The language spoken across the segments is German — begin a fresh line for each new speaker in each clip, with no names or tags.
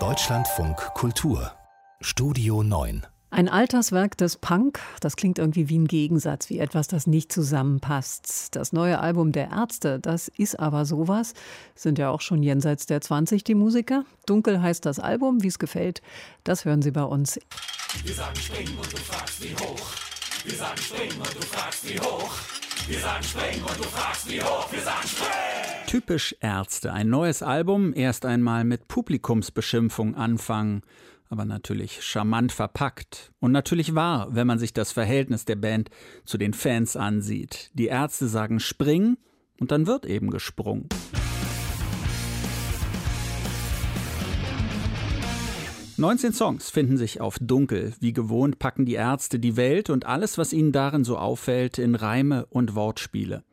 Deutschlandfunk Kultur Studio 9
ein Alterswerk des Punk, das klingt irgendwie wie ein Gegensatz, wie etwas, das nicht zusammenpasst. Das neue Album der Ärzte, das ist aber sowas. Sind ja auch schon jenseits der 20 die Musiker. Dunkel heißt das Album, wie es gefällt, das hören Sie bei uns. Wir sagen springen und du fragst wie hoch. Wir sagen springen und du fragst wie hoch. Wir sagen springen und du fragst wie hoch. Wir sagen springen.
Typisch Ärzte, ein neues Album, erst einmal mit Publikumsbeschimpfung anfangen aber natürlich charmant verpackt und natürlich wahr, wenn man sich das Verhältnis der Band zu den Fans ansieht. Die Ärzte sagen springen und dann wird eben gesprungen. Neunzehn Songs finden sich auf Dunkel. Wie gewohnt packen die Ärzte die Welt und alles, was ihnen darin so auffällt, in Reime und Wortspiele.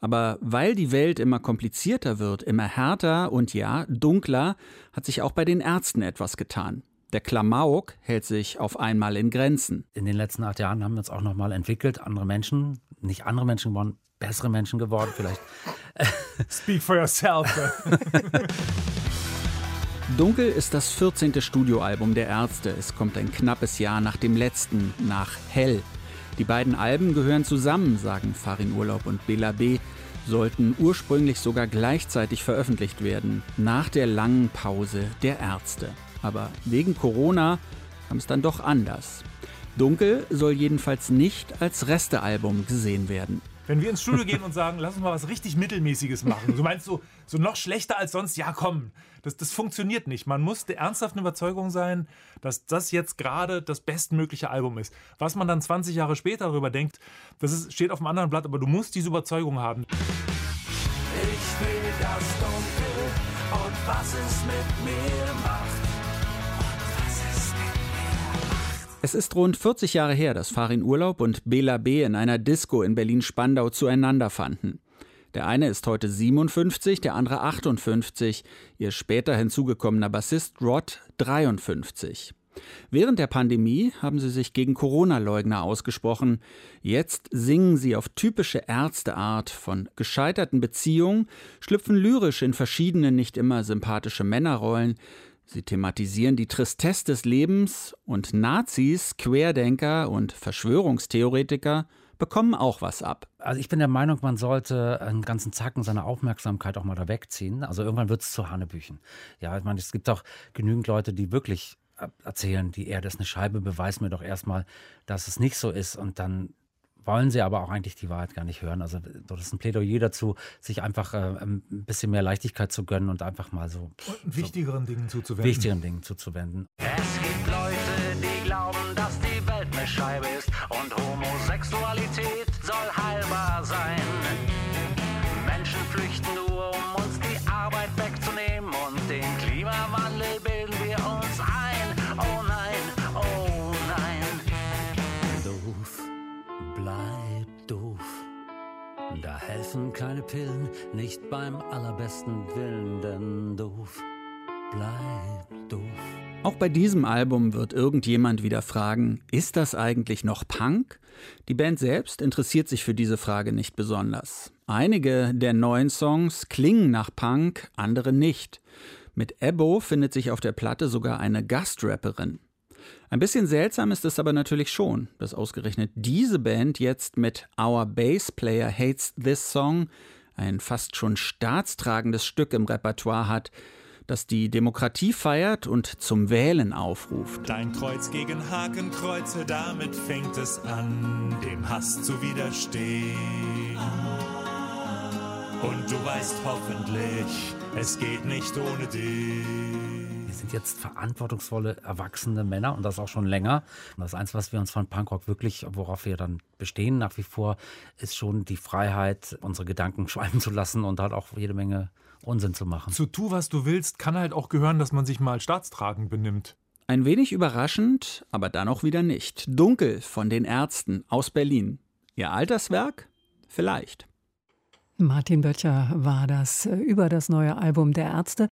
Aber weil die Welt immer komplizierter wird, immer härter und ja, dunkler, hat sich auch bei den Ärzten etwas getan. Der Klamauk hält sich auf einmal in Grenzen.
In den letzten acht Jahren haben wir uns auch nochmal entwickelt. Andere Menschen, nicht andere Menschen geworden, bessere Menschen geworden vielleicht.
Speak for yourself.
Dunkel ist das 14. Studioalbum der Ärzte. Es kommt ein knappes Jahr nach dem letzten, nach Hell. Die beiden Alben gehören zusammen, sagen Farin Urlaub und Bela B., sollten ursprünglich sogar gleichzeitig veröffentlicht werden, nach der langen Pause der Ärzte. Aber wegen Corona kam es dann doch anders. Dunkel soll jedenfalls nicht als Restealbum gesehen werden.
Wenn wir ins Studio gehen und sagen, lass uns mal was richtig Mittelmäßiges machen. Du meinst so, so noch schlechter als sonst? Ja, komm, das, das funktioniert nicht. Man muss der ernsthaften Überzeugung sein, dass das jetzt gerade das bestmögliche Album ist. Was man dann 20 Jahre später darüber denkt, das ist, steht auf einem anderen Blatt, aber du musst diese Überzeugung haben. Ich will das Dunkel und was es mit mir macht.
Es ist rund 40 Jahre her, dass Farin Urlaub und Bela B. in einer Disco in Berlin-Spandau zueinander fanden. Der eine ist heute 57, der andere 58, ihr später hinzugekommener Bassist Rod 53. Während der Pandemie haben sie sich gegen Corona-Leugner ausgesprochen. Jetzt singen sie auf typische Ärzteart von gescheiterten Beziehungen, schlüpfen lyrisch in verschiedene nicht immer sympathische Männerrollen, Sie thematisieren die Tristesse des Lebens und Nazis, Querdenker und Verschwörungstheoretiker bekommen auch was ab.
Also ich bin der Meinung, man sollte einen ganzen Zacken seiner Aufmerksamkeit auch mal da wegziehen. Also irgendwann wird es zu Hanebüchen. Ja, ich meine, es gibt auch genügend Leute, die wirklich erzählen, die Erde ist eine Scheibe, beweis mir doch erstmal, dass es nicht so ist. Und dann wollen sie aber auch eigentlich die Wahrheit gar nicht hören. Also das ist ein Plädoyer dazu, sich einfach äh, ein bisschen mehr Leichtigkeit zu gönnen und einfach mal so,
und wichtigeren so Dingen zuzuwenden.
Wichtigeren Dingen zuzuwenden.
Es gibt Leute, die glauben, dass die Welt eine Scheibe ist und Homosexualität soll heilbar sein. Menschen flüchten
helfen keine Pillen, nicht beim allerbesten Willen, denn doof, bleib doof.
Auch bei diesem Album wird irgendjemand wieder fragen, ist das eigentlich noch Punk? Die Band selbst interessiert sich für diese Frage nicht besonders. Einige der neuen Songs klingen nach Punk, andere nicht. Mit Ebbo findet sich auf der Platte sogar eine Gastrapperin. Ein bisschen seltsam ist es aber natürlich schon, dass ausgerechnet diese Band jetzt mit Our Bass Player Hates This Song ein fast schon staatstragendes Stück im Repertoire hat, das die Demokratie feiert und zum Wählen aufruft.
Dein Kreuz gegen Hakenkreuze, damit fängt es an, dem Hass zu widerstehen. Und du weißt hoffentlich, es geht nicht ohne dich
sind jetzt verantwortungsvolle, erwachsene Männer und das auch schon länger. Und das eins, was wir uns von Punkrock wirklich, worauf wir dann bestehen nach wie vor, ist schon die Freiheit, unsere Gedanken schweifen zu lassen und halt auch jede Menge Unsinn zu machen.
Zu tu, was du willst, kann halt auch gehören, dass man sich mal staatstragend benimmt.
Ein wenig überraschend, aber dann auch wieder nicht. Dunkel von den Ärzten aus Berlin. Ihr Alterswerk? Vielleicht.
Martin Böttcher war das über das neue Album der Ärzte.